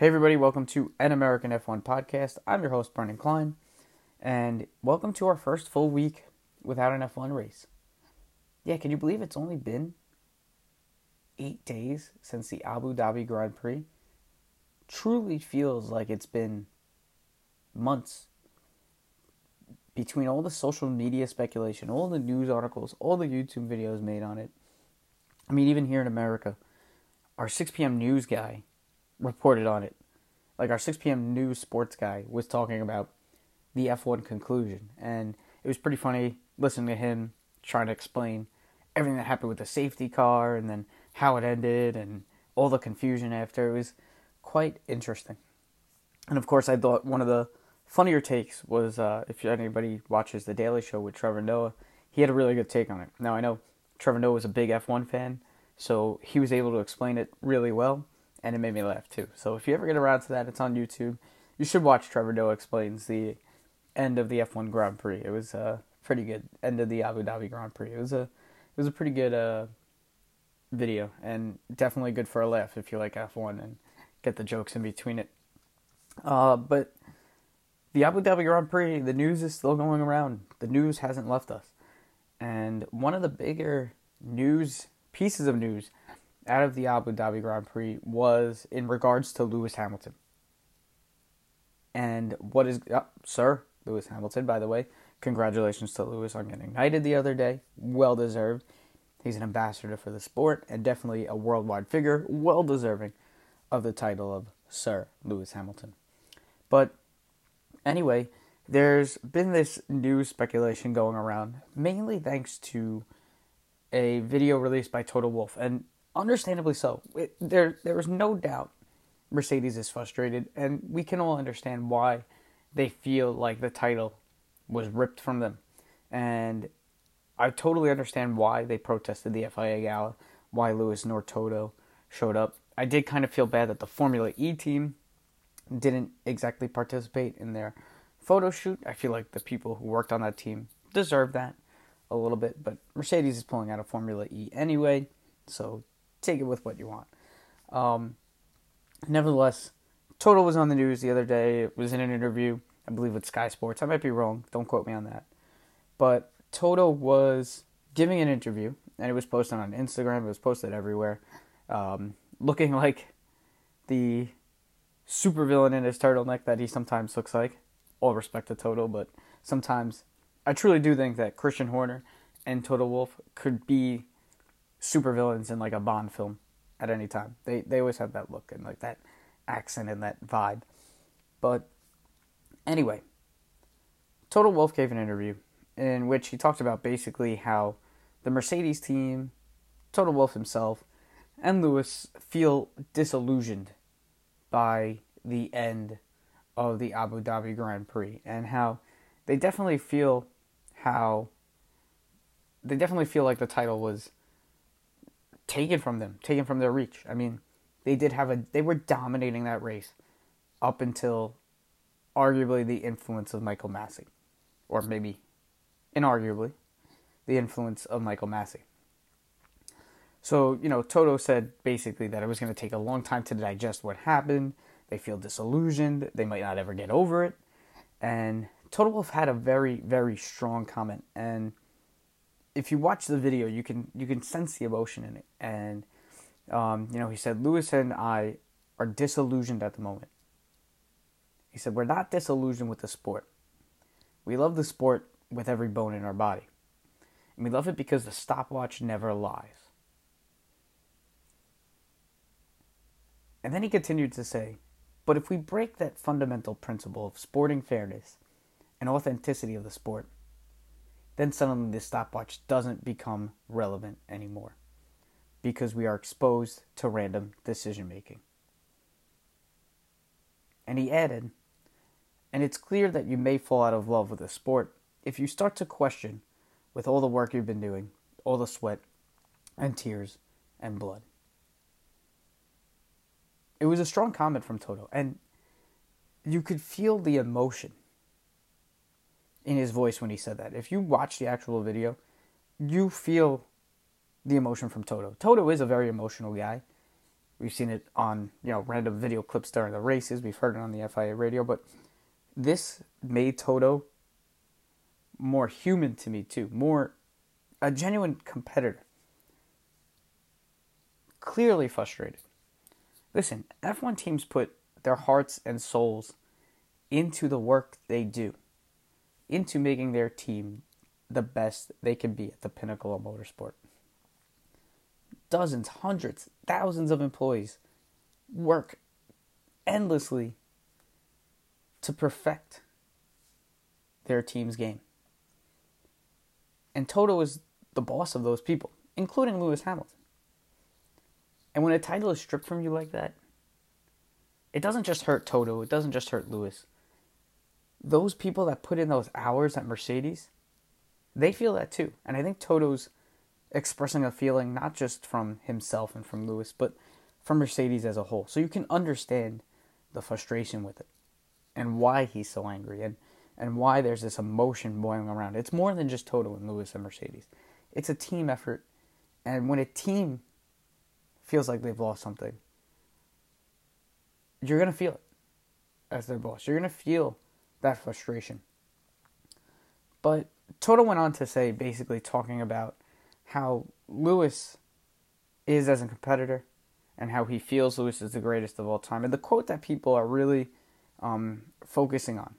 Hey, everybody, welcome to An American F1 podcast. I'm your host, Brendan Klein, and welcome to our first full week without an F1 race. Yeah, can you believe it's only been eight days since the Abu Dhabi Grand Prix? Truly feels like it's been months between all the social media speculation, all the news articles, all the YouTube videos made on it. I mean, even here in America, our 6 p.m. news guy reported on it. Like our 6 p.m. news sports guy was talking about the F1 conclusion, and it was pretty funny listening to him trying to explain everything that happened with the safety car and then how it ended and all the confusion after. It was quite interesting. And of course, I thought one of the funnier takes was uh, if anybody watches The Daily Show with Trevor Noah, he had a really good take on it. Now, I know Trevor Noah was a big F1 fan, so he was able to explain it really well and it made me laugh too. So if you ever get around to that, it's on YouTube. You should watch Trevor Noah explains the end of the F1 Grand Prix. It was uh, pretty good. End of the Abu Dhabi Grand Prix. It was a it was a pretty good uh, video and definitely good for a laugh if you like F1 and get the jokes in between it. Uh, but the Abu Dhabi Grand Prix, the news is still going around. The news hasn't left us. And one of the bigger news pieces of news out of the Abu Dhabi Grand Prix was in regards to Lewis Hamilton. And what is, oh, sir, Lewis Hamilton, by the way, congratulations to Lewis on getting knighted the other day. Well deserved. He's an ambassador for the sport and definitely a worldwide figure, well deserving of the title of Sir Lewis Hamilton. But anyway, there's been this new speculation going around, mainly thanks to a video released by Toto Wolff. And understandably so. It, there, there is no doubt Mercedes is frustrated, and we can all understand why they feel like the title was ripped from them. And I totally understand why they protested the FIA gala, why Lewis nor Toto showed up. I did kind of feel bad that the Formula E team didn't exactly participate in their photo shoot. I feel like the people who worked on that team deserve that a little bit, but Mercedes is pulling out of Formula E anyway, so take it with what you want. Um, nevertheless, Toto was on the news the other day. It was in an interview, I believe, with Sky Sports. I might be wrong. Don't quote me on that. But Toto was giving an interview, and it was posted on Instagram. It was posted everywhere, um, looking like the supervillain in his turtleneck that he sometimes looks like. All respect to Toto, but sometimes I truly do think that Christian Horner and Toto Wolff could be supervillains in like a Bond film at any time. They they always have that look and like that accent and that vibe. But anyway, Toto Wolff gave an interview in which he talked about basically how the Mercedes team, Toto Wolff himself, and Lewis feel disillusioned by the end of the Abu Dhabi Grand Prix and how they definitely feel how they definitely feel like the title was taken from them, taken from their reach. I mean, they did have a they were dominating that race up until arguably the influence of Michael Masi, or maybe inarguably the influence of Michael Masi. So, you know, Toto said basically that it was going to take a long time to digest what happened. They feel disillusioned. They might not ever get over it. And Toto Wolff had a very, very strong comment. And if you watch the video, you can you can sense the emotion in it. And um, you know, he said Lewis and I are disillusioned at the moment. He said we're not disillusioned with the sport. We love the sport with every bone in our body. And we love it because the stopwatch never lies. And then he continued to say, but if we break that fundamental principle of sporting fairness and authenticity of the sport, then suddenly the stopwatch doesn't become relevant anymore because we are exposed to random decision making. And he added, and it's clear that you may fall out of love with a sport if you start to question, with all the work you've been doing, all the sweat and tears and blood. It was a strong comment from Toto, and you could feel the emotion in his voice when he said that. If you watch the actual video, you feel the emotion from Toto. Toto is a very emotional guy, We've seen it on, you know, random video clips during the races. We've heard it on the FIA radio, but this made Toto more human to me too, more a genuine competitor. Clearly frustrated. Listen, F1 teams put their hearts and souls into the work they do, into making their team the best they can be at the pinnacle of motorsport. Dozens, hundreds, thousands of employees work endlessly to perfect their team's game. And Toto is the boss of those people, including Lewis Hamilton. And when a title is stripped from you like that, it doesn't just hurt Toto, it doesn't just hurt Lewis. Those people that put in those hours at Mercedes, they feel that too. And I think Toto's expressing a feeling not just from himself and from Lewis, but from Mercedes as a whole. So you can understand the frustration with it and why he's so angry and, and why there's this emotion boiling around. It's more than just Toto and Lewis and Mercedes. It's a team effort. And when a team feels like they've lost something, you're going to feel it as their boss. You're going to feel that frustration. But Toto went on to say, basically, talking about how Lewis is as a competitor and how he feels Lewis is the greatest of all time. And the quote that people are really um, focusing on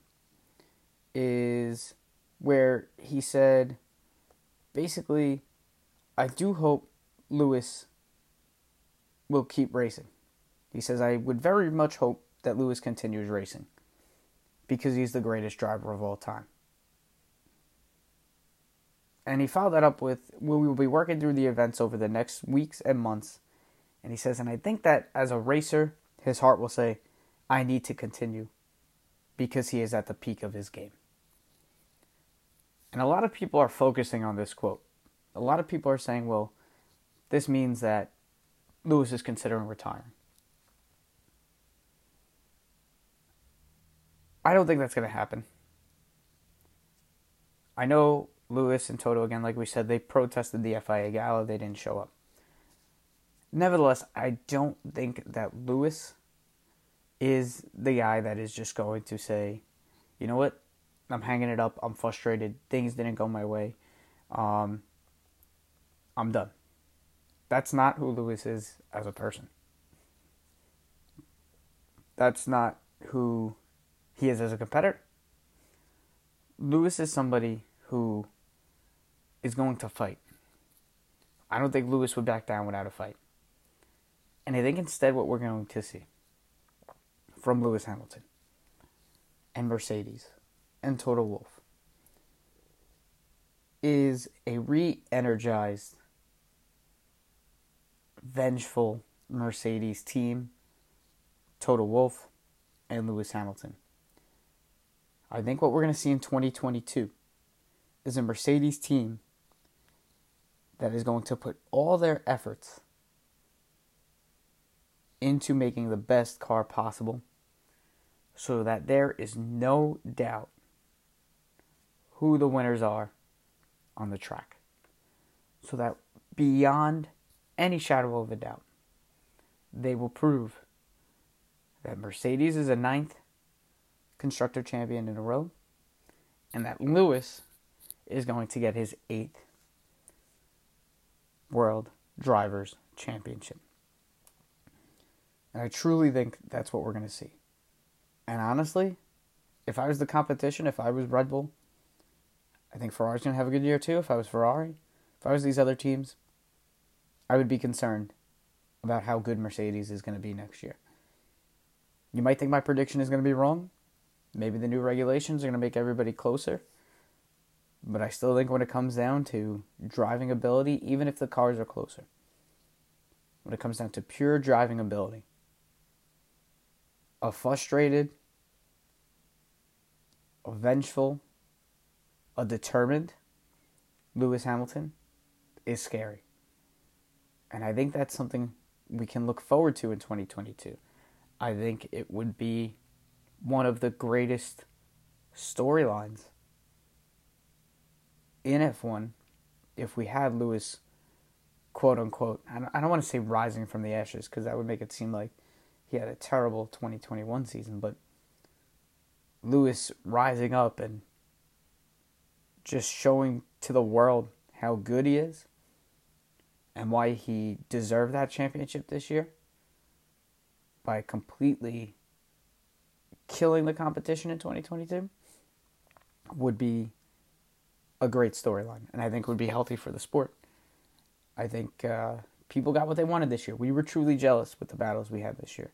is where he said, basically, I do hope Lewis will keep racing. He says, I would very much hope that Lewis continues racing because he's the greatest driver of all time. And he followed that up with, we will be working through the events over the next weeks and months. And he says, and I think that as a racer, his heart will say, I need to continue because he is at the peak of his game. And a lot of people are focusing on this quote. A lot of people are saying, well, this means that Lewis is considering retiring. I don't think that's going to happen. I know Lewis and Toto, again, like we said, they protested the FIA gala, they didn't show up. Nevertheless, I don't think that Lewis is the guy that is just going to say, you know what, I'm hanging it up, I'm frustrated, things didn't go my way, um, I'm done. That's not who Lewis is as a person. That's not who he is as a competitor. Lewis is somebody who is going to fight. I don't think Lewis would back down without a fight. And I think instead what we're going to see from Lewis Hamilton and Mercedes and Toto Wolff is a re energized vengeful Mercedes team, Toto Wolff, and Lewis Hamilton. I think what we're going to see in 2022 is a Mercedes team that is going to put all their efforts into making the best car possible so that there is no doubt who the winners are on the track. So that beyond any shadow of a doubt, they will prove that Mercedes is a ninth constructor champion in a row and that Lewis is going to get his eighth World Drivers' Championship. And I truly think that's what we're going to see. And honestly, if I was the competition, if I was Red Bull, I think Ferrari's going to have a good year too. If I was Ferrari, if I was these other teams, I would be concerned about how good Mercedes is going to be next year. You might think my prediction is going to be wrong. Maybe the new regulations are going to make everybody closer. But I still think when it comes down to driving ability, even if the cars are closer, when it comes down to pure driving ability, a frustrated, a vengeful, a determined Lewis Hamilton is scary. And I think that's something we can look forward to in 2022. I think it would be one of the greatest storylines in F1 if we had Lewis quote unquote, I don't want to say rising from the ashes because that would make it seem like he had a terrible 2021 season, but Lewis rising up and just showing to the world how good he is and why he deserved that championship this year by completely killing the competition in 2022 would be a great storyline and I think would be healthy for the sport. I think uh, people got what they wanted this year. We were truly jealous with the battles we had this year.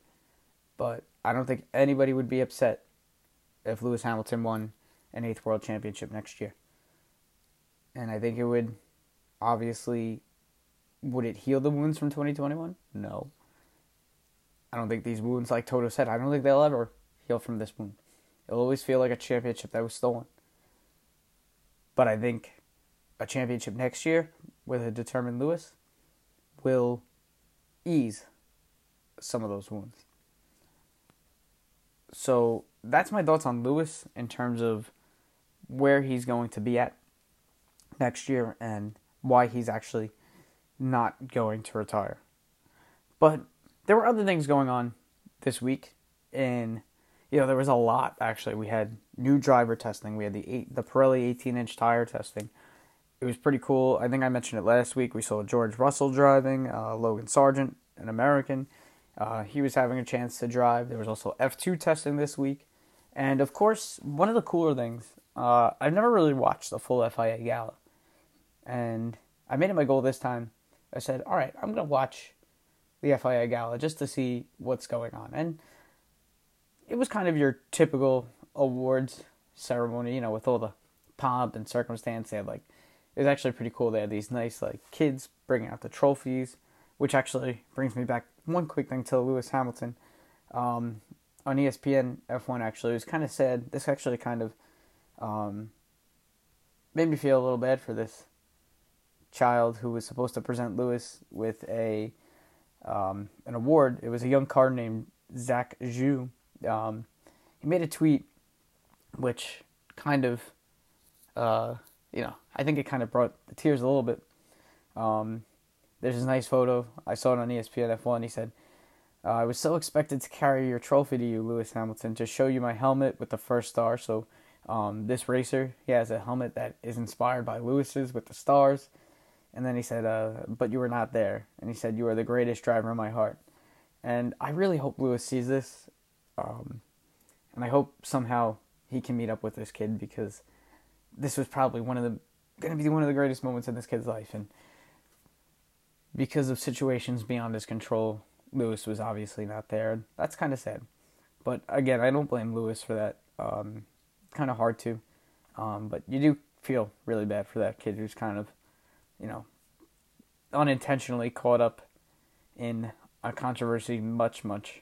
But I don't think anybody would be upset if Lewis Hamilton won an eighth world championship next year. And I think it would obviously would it heal the wounds from 2021? No. I don't think these wounds, like Toto said, I don't think they'll ever heal from this wound. It'll always feel like a championship that was stolen. But I think a championship next year with a determined Lewis will ease some of those wounds. So that's my thoughts on Lewis in terms of where he's going to be at next year and why he's actually not going to retire. But there were other things going on this week in you know there was a lot actually. We had new driver testing. We had the eight, the Pirelli 18 inch tire testing. It was pretty cool. I think I mentioned it last week. We saw George Russell driving uh, Logan Sargent an American. Uh, he was having a chance to drive. There was also F2 testing this week. And of course one of the cooler things uh, I've never really watched the full FIA gala. And I made it my goal this time. I said all right I'm gonna watch the FIA gala just to see what's going on. And it was kind of your typical awards ceremony, you know, with all the pomp and circumstance. They had like it was actually pretty cool. They had these nice like kids bringing out the trophies, which actually brings me back one quick thing to Lewis Hamilton. Um, on ESPN F1 actually it was kind of sad. This actually kind of um, made me feel a little bad for this child who was supposed to present Lewis with a um, an award. It was a young car named Zach Zhu. Um, he made a tweet which kind of, uh, you know, I think it kind of brought the tears a little bit. Um, there's this nice photo. I saw it on ESPN F1. He said, uh, I was so expected to carry your trophy to you, Lewis Hamilton, to show you my helmet with the first star. So, um, this racer, he has a helmet that is inspired by Lewis's with the stars. And then he said, uh, But you were not there. And he said, You are the greatest driver in my heart. And I really hope Lewis sees this. Um, and I hope somehow he can meet up with this kid because this was probably one of the going to be one of the greatest moments in this kid's life. And because of situations beyond his control, Lewis was obviously not there. That's kind of sad. But again, I don't blame Lewis for that. Um, kind of hard to. Um, but you do feel really bad for that kid who's kind of you know, unintentionally caught up in a controversy much, much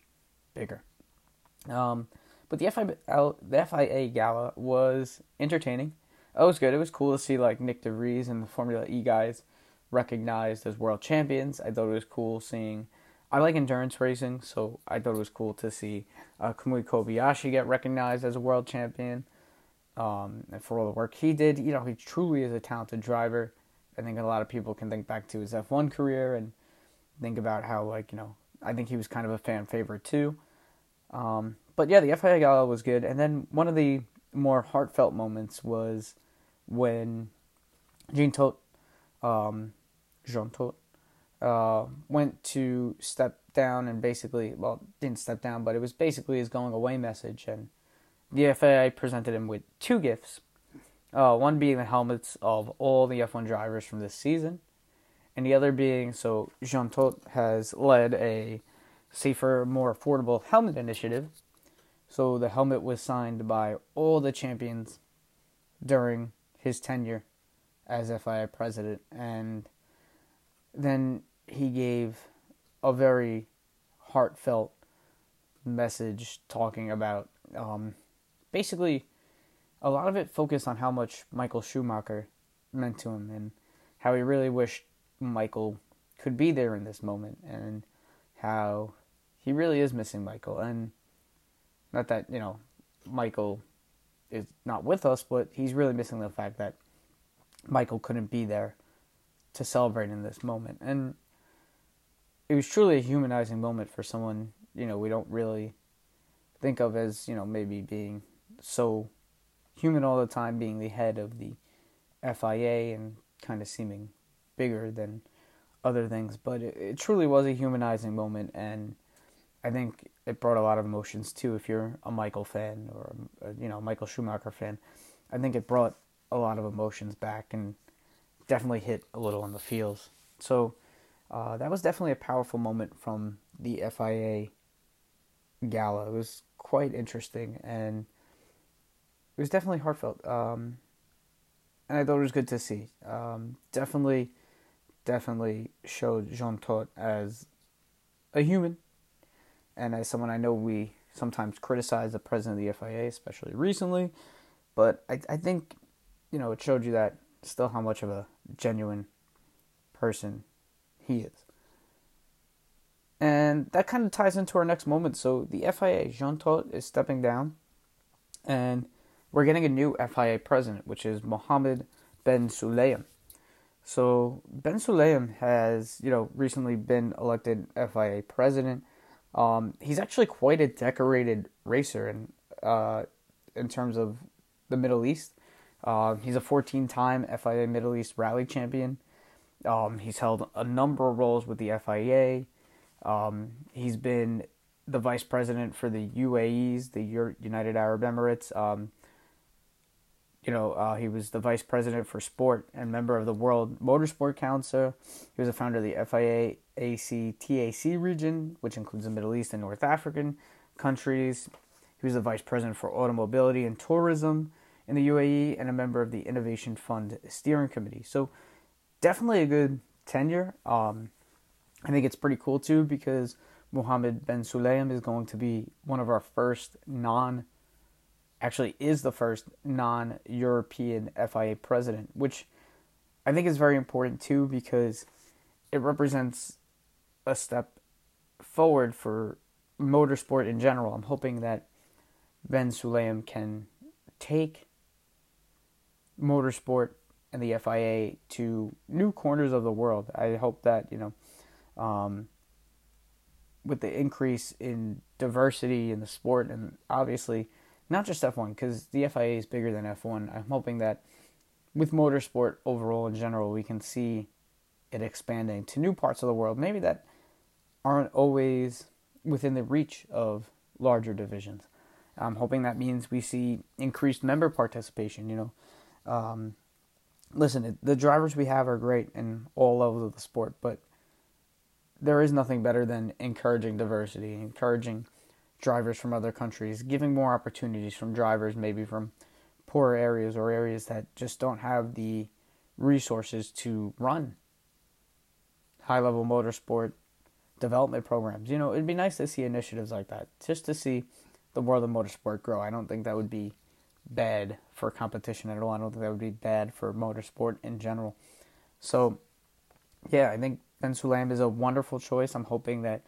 bigger. Um, but the FIA, the FIA gala was entertaining. It was good. It was cool to see like Nyck de Vries and the Formula E guys recognized as world champions. I thought it was cool seeing. I like endurance racing, so I thought it was cool to see uh, Kamui Kobayashi get recognized as a world champion. Um, and for all the work he did, you know, he truly is a talented driver. I think a lot of people can think back to his F1 career and think about how, like, you know, I think he was kind of a fan favorite too. Um, but yeah, the FIA Gala was good. And then one of the more heartfelt moments was when Jean Todt, um, Jean uh, went to step down and basically, well, didn't step down, but it was basically his going away message. And the FIA presented him with two gifts. Uh, one being the helmets of all the F1 drivers from this season, and the other being so Jean Todt has led a safer, more affordable helmet initiative. So the helmet was signed by all the champions during his tenure as FIA president, and then he gave a very heartfelt message talking about um, basically a lot of it focused on how much Michael Schumacher meant to him and how he really wished Michael could be there in this moment and how he really is missing Michael and not that, you know, Michael is not with us, but he's really missing the fact that Michael couldn't be there to celebrate in this moment. And it was truly a humanizing moment for someone, you know, we don't really think of as, you know, maybe being so human all the time, being the head of the FIA and kind of seeming bigger than other things. But it, it truly was a humanizing moment, and I think it brought a lot of emotions too. If you're a Michael fan or a, you know Michael Schumacher fan, I think it brought a lot of emotions back and definitely hit a little on the feels. So uh, that was definitely a powerful moment from the FIA gala. It was quite interesting and it was definitely heartfelt. Um, and I thought it was good to see. Um, definitely, definitely showed Jean Todt as a human and as someone I know we sometimes criticize the president of the FIA, especially recently. But I, I think, you know, it showed you that still how much of a genuine person he is. And that kind of ties into our next moment. So the FIA, Jean Todt, is stepping down, and we're getting a new FIA president, which is Mohammed Ben Sulayem. So Ben Sulayem has, you know, recently been elected FIA president. Um, he's actually quite a decorated racer in uh, in terms of the Middle East. Uh, he's a 14-time FIA Middle East Rally champion. Um, he's held a number of roles with the FIA. Um, he's been the vice president for the UAEs, the United Arab Emirates. Um, you know, uh, he was the vice president for sport and member of the World Motorsport Council. He was a founder of the FIA ACTAC region, which includes the Middle East and North African countries. He was the vice president for automobility and tourism in the UAE and a member of the Innovation Fund Steering Committee. So, definitely a good tenure. Um, I think it's pretty cool too because Mohammed Ben Sulayem is going to be one of our first non actually is the first non European FIA president, which I think is very important too because it represents a step forward for motorsport in general. I'm hoping that Ben Sulayem can take motorsport and the FIA to new corners of the world. I hope that, you know, um, with the increase in diversity in the sport and obviously not just F1 because the FIA is bigger than F1. I'm hoping that with motorsport overall in general, we can see it expanding to new parts of the world, maybe that aren't always within the reach of larger divisions. I'm hoping that means we see increased member participation. You know, um, listen, the drivers we have are great in all levels of the sport, but there is nothing better than encouraging diversity, encouraging drivers from other countries, giving more opportunities from drivers maybe from poorer areas or areas that just don't have the resources to run high level motorsport development programs. You know, it'd be nice to see initiatives like that, just to see the world of motorsport grow. I don't think that would be bad for competition at all. I don't think that would be bad for motorsport in general. So, yeah, I think Ben Sulayem is a wonderful choice. I'm hoping that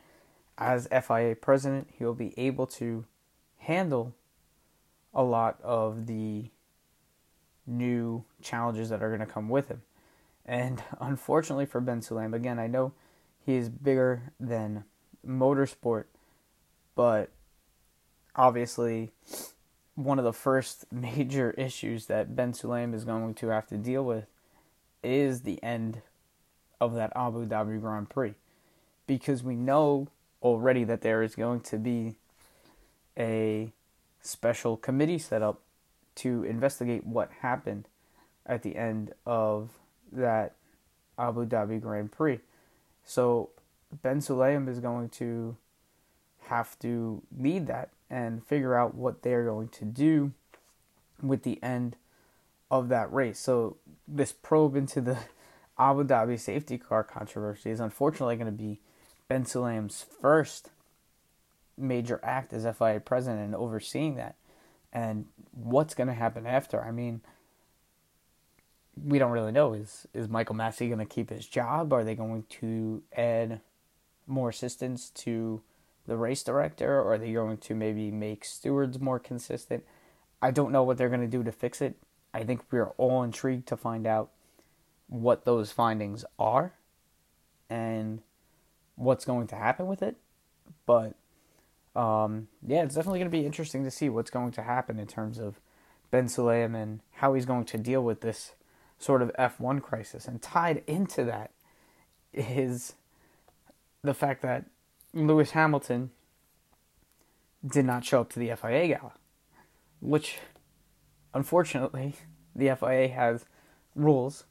as FIA president, he'll be able to handle a lot of the new challenges that are going to come with him. And unfortunately for Ben Sulayem, again, I know he is bigger than motorsport, but obviously one of the first major issues that Ben Sulayem is going to have to deal with is the end of that Abu Dhabi Grand Prix. Because we know already that there is going to be a special committee set up to investigate what happened at the end of that Abu Dhabi Grand Prix. So Ben Sulayem is going to have to lead that and figure out what they're going to do with the end of that race. So this probe into the Abu Dhabi safety car controversy is unfortunately going to be Ben Sulayem's first major act as FIA president and overseeing that. And what's going to happen after? I mean, we don't really know. Is is Michael Masi going to keep his job? Are they going to add more assistants to the race director? Or are they going to maybe make stewards more consistent? I don't know what they're going to do to fix it. I think we're all intrigued to find out what those findings are and what's going to happen with it. But um, yeah, it's definitely going to be interesting to see what's going to happen in terms of Ben Sulayem and how he's going to deal with this sort of F1 crisis. And tied into that is the fact that Lewis Hamilton did not show up to the FIA gala, which unfortunately the FIA has rules,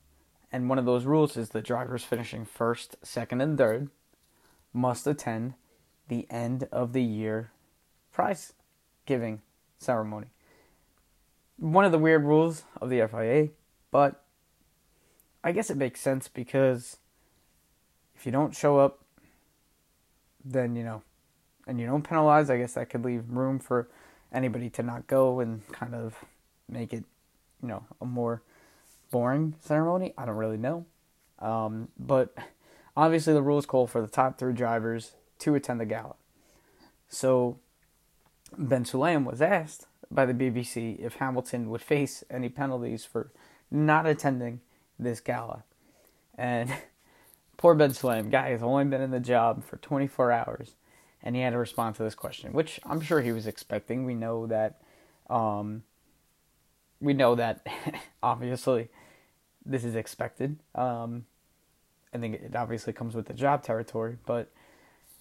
and one of those rules is the drivers finishing first, second, and third must attend the end of the year prize giving ceremony. One of the weird rules of the FIA, but I guess it makes sense because if you don't show up, then you know, and you don't penalize, I guess that could leave room for anybody to not go and kind of make it, you know, a more boring ceremony. I don't really know. Um, but obviously, the rules call for the top three drivers to attend the gala. So, Ben Sulayem was asked by the BBC if Hamilton would face any penalties for not attending this gala. And poor Ben Sulayem, guy has only been in the job for 24 hours, and he had to respond to this question, which I'm sure he was expecting. We know that, um, we know that obviously this is expected. Um, I think it obviously comes with the job territory, but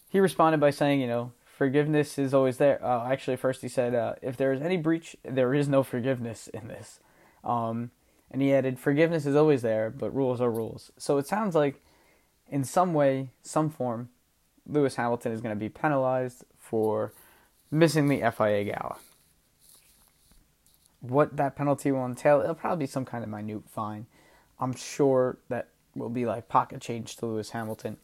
he responded by saying, you know, forgiveness is always there. Uh, actually, first he said, uh, if there is any breach, there is no forgiveness in this. Um, and he added, forgiveness is always there, but rules are rules. So it sounds like, in some way, some form, Lewis Hamilton is going to be penalized for missing the FIA gala. What that penalty will entail, it'll probably be some kind of minute fine. I'm sure that will be like pocket change to Lewis Hamilton.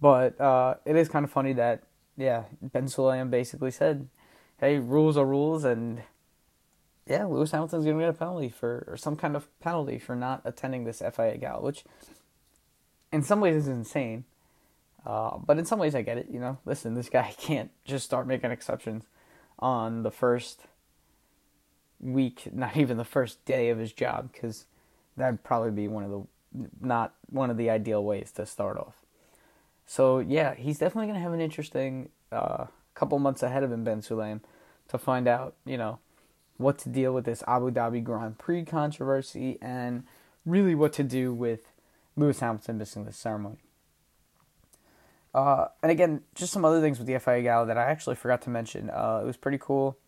But uh, it is kind of funny that, yeah, Ben Sulayem basically said, hey, rules are rules, and yeah, Lewis Hamilton's going to get a penalty for, or some kind of penalty for not attending this FIA Gala, which in some ways is insane. Uh, but in some ways, I get it. You know, listen, this guy can't just start making exceptions on the first week, not even the first day of his job, because that'd probably be one of the not one of the ideal ways to start off. So yeah, he's definitely going to have an interesting uh, couple months ahead of him, Ben Sulayem, to find out, you know, what to deal with this Abu Dhabi Grand Prix controversy and really what to do with Lewis Hamilton missing the ceremony. Uh, and again, just some other things with the FIA Gala that I actually forgot to mention. Uh, it was pretty cool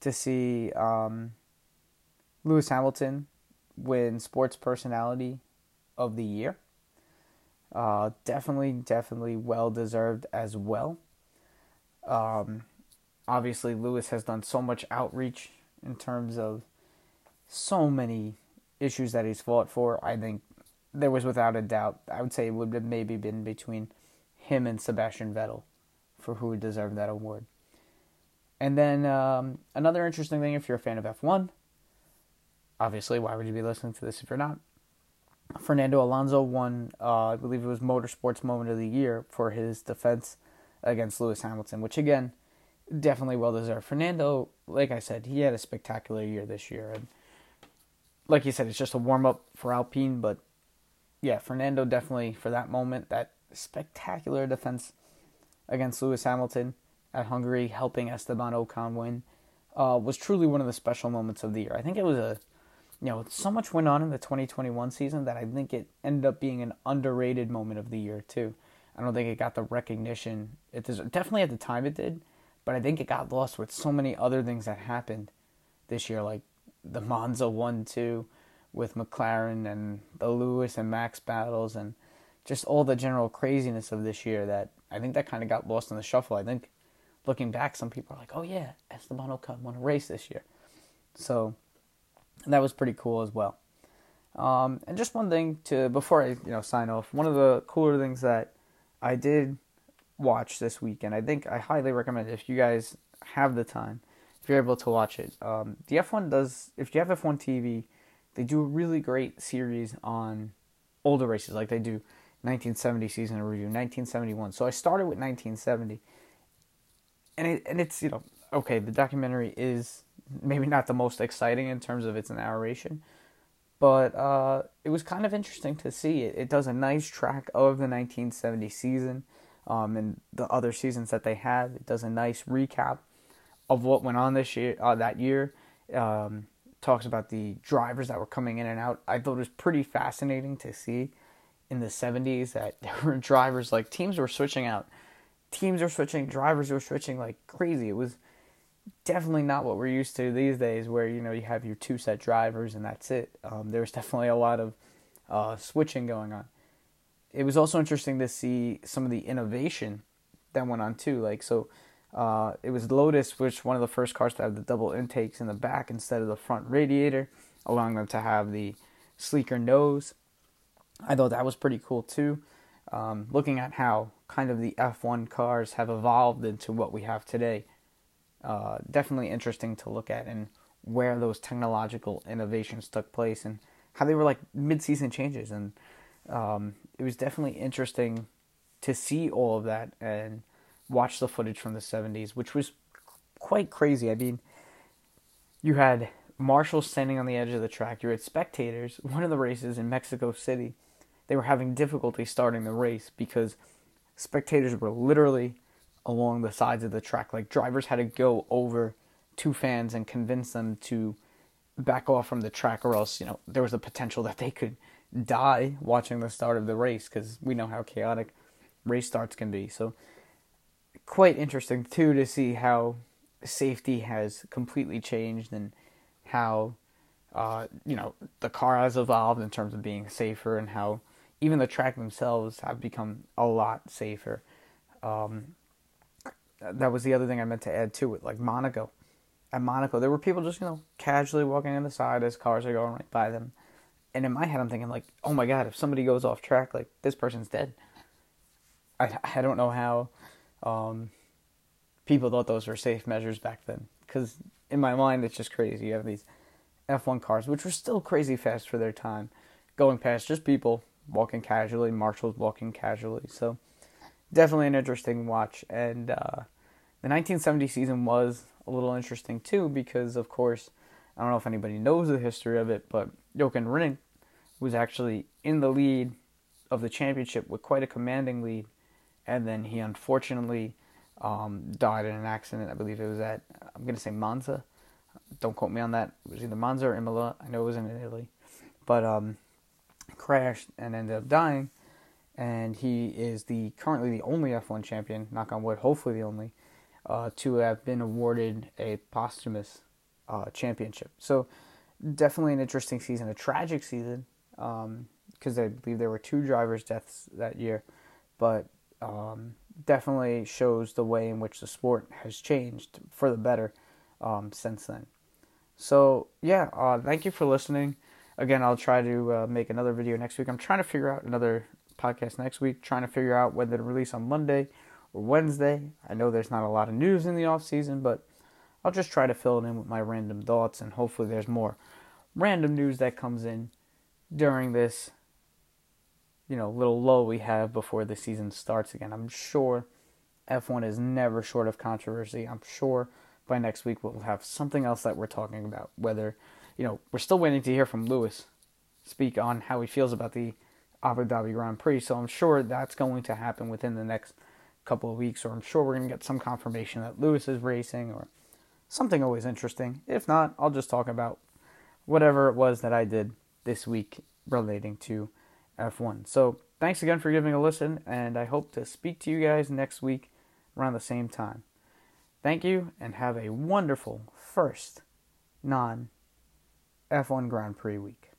to see um, Lewis Hamilton win Sports Personality of the Year. Uh, definitely, definitely well deserved as well. Um, obviously, Lewis has done so much outreach in terms of so many issues that he's fought for. I think there was without a doubt, I would say it would have maybe been between him and Sebastian Vettel for who would deserve that award. And then um, another interesting thing if you're a fan of F1, obviously, why would you be listening to this if you're not? Fernando Alonso won, uh, I believe it was Motorsports Moment of the Year for his defense against Lewis Hamilton, which again, definitely well deserved. Fernando, like I said, he had a spectacular year this year, and like you said, it's just a warm up for Alpine. But yeah, Fernando definitely for that moment, that spectacular defense against Lewis Hamilton at Hungary, helping Esteban Ocon win, uh, was truly one of the special moments of the year. I think it was a you know, so much went on in the 2021 season that I think it ended up being an underrated moment of the year too. I don't think it got the recognition it deserved. Definitely at the time it did, but I think it got lost with so many other things that happened this year, like the Monza one two with McLaren and the Lewis and Max battles and just all the general craziness of this year that I think that kind of got lost in the shuffle. I think looking back, some people are like, "Oh yeah, Esteban Ocon won a race this year," so that was pretty cool as well. Um, and just one thing to before I you know sign off, one of the cooler things that I did watch this weekend, I think I highly recommend it if you guys have the time, if you're able to watch it. Um, the F1 does, if you have F1 TV, they do a really great series on older races, like they do 1970 season review, 1971. So I started with 1970, and it and it's you know okay, the documentary is maybe not the most exciting in terms of its narration, But uh, it was kind of interesting to see. It, it does a nice track of the 1970 season um, and the other seasons that they had. It does a nice recap of what went on this year, uh, that year. Um, talks about the drivers that were coming in and out. I thought it was pretty fascinating to see in the 70s that there were drivers like teams were switching out. Teams were switching, drivers were switching like crazy. It was definitely not what we're used to these days, where you know you have your two set drivers and that's it. Um, there was definitely a lot of uh, switching going on. It was also interesting to see some of the innovation that went on too. Like so, uh, it was Lotus, which one of the first cars to have the double intakes in the back instead of the front radiator, allowing them to have the sleeker nose. I thought that was pretty cool too. Um, looking at how kind of the F1 cars have evolved into what we have today uh, definitely interesting to look at and where those technological innovations took place and how they were like mid-season changes and um, it was definitely interesting to see all of that and watch the footage from the 70s which was quite crazy. I mean you had marshals standing on the edge of the track. You had spectators. One of the races in mexico city they were having difficulty starting the race because spectators were literally along the sides of the track. Like drivers had to go over to fans and convince them to back off from the track, or else you know there was a potential that they could die watching the start of the race because we know how chaotic race starts can be. So quite interesting too to see how safety has completely changed and how uh, you know the car has evolved in terms of being safer and how even the track themselves have become a lot safer. Um, that was the other thing I meant to add to it. Like Monaco, at Monaco, there were people just you know casually walking on the side as cars are going right by them, and in my head I'm thinking like, oh my god, if somebody goes off track, like this person's dead. I I don't know how, um, people thought those were safe measures back then because in my mind it's just crazy. You have these F1 cars which were still crazy fast for their time, going past just people walking casually, marshals walking casually. So definitely an interesting watch. And uh, the 1970 season was a little interesting too because, of course, I don't know if anybody knows the history of it, but Jochen Rindt was actually in the lead of the championship with quite a commanding lead, and then he unfortunately um, died in an accident. I believe it was at I'm going to say Monza. Don't quote me on that. It was either Monza or Imola. I know it was in Italy, but um, crashed and ended up dying and he is the currently the only F1 champion, knock on wood, hopefully the only, uh, to have been awarded a posthumous uh, championship. So definitely an interesting season, a tragic season, because um, I believe there were two drivers' deaths that year, but um, definitely shows the way in which the sport has changed for the better um, since then. So yeah, uh, thank you for listening. Again, I'll try to uh, make another video next week. I'm trying to figure out another podcast next week, trying to figure out whether to release on Monday or Wednesday. I know there's not a lot of news in the off season, but I'll just try to fill it in with my random thoughts, and hopefully there's more random news that comes in during this, you know, little lull we have before the season starts again. I'm sure F1 is never short of controversy. I'm sure by next week we'll have something else that we're talking about. Whether, you know, we're still waiting to hear from Lewis speak on how he feels about the Abu Dhabi Grand Prix. So I'm sure that's going to happen within the next couple of weeks, or I'm sure we're going to get some confirmation that Lewis is racing or something always interesting. If not, I'll just talk about whatever it was that I did this week relating to F1. So thanks again for giving a listen, and I hope to speak to you guys next week around the same time. Thank you, and have a wonderful first non F1 Grand Prix week.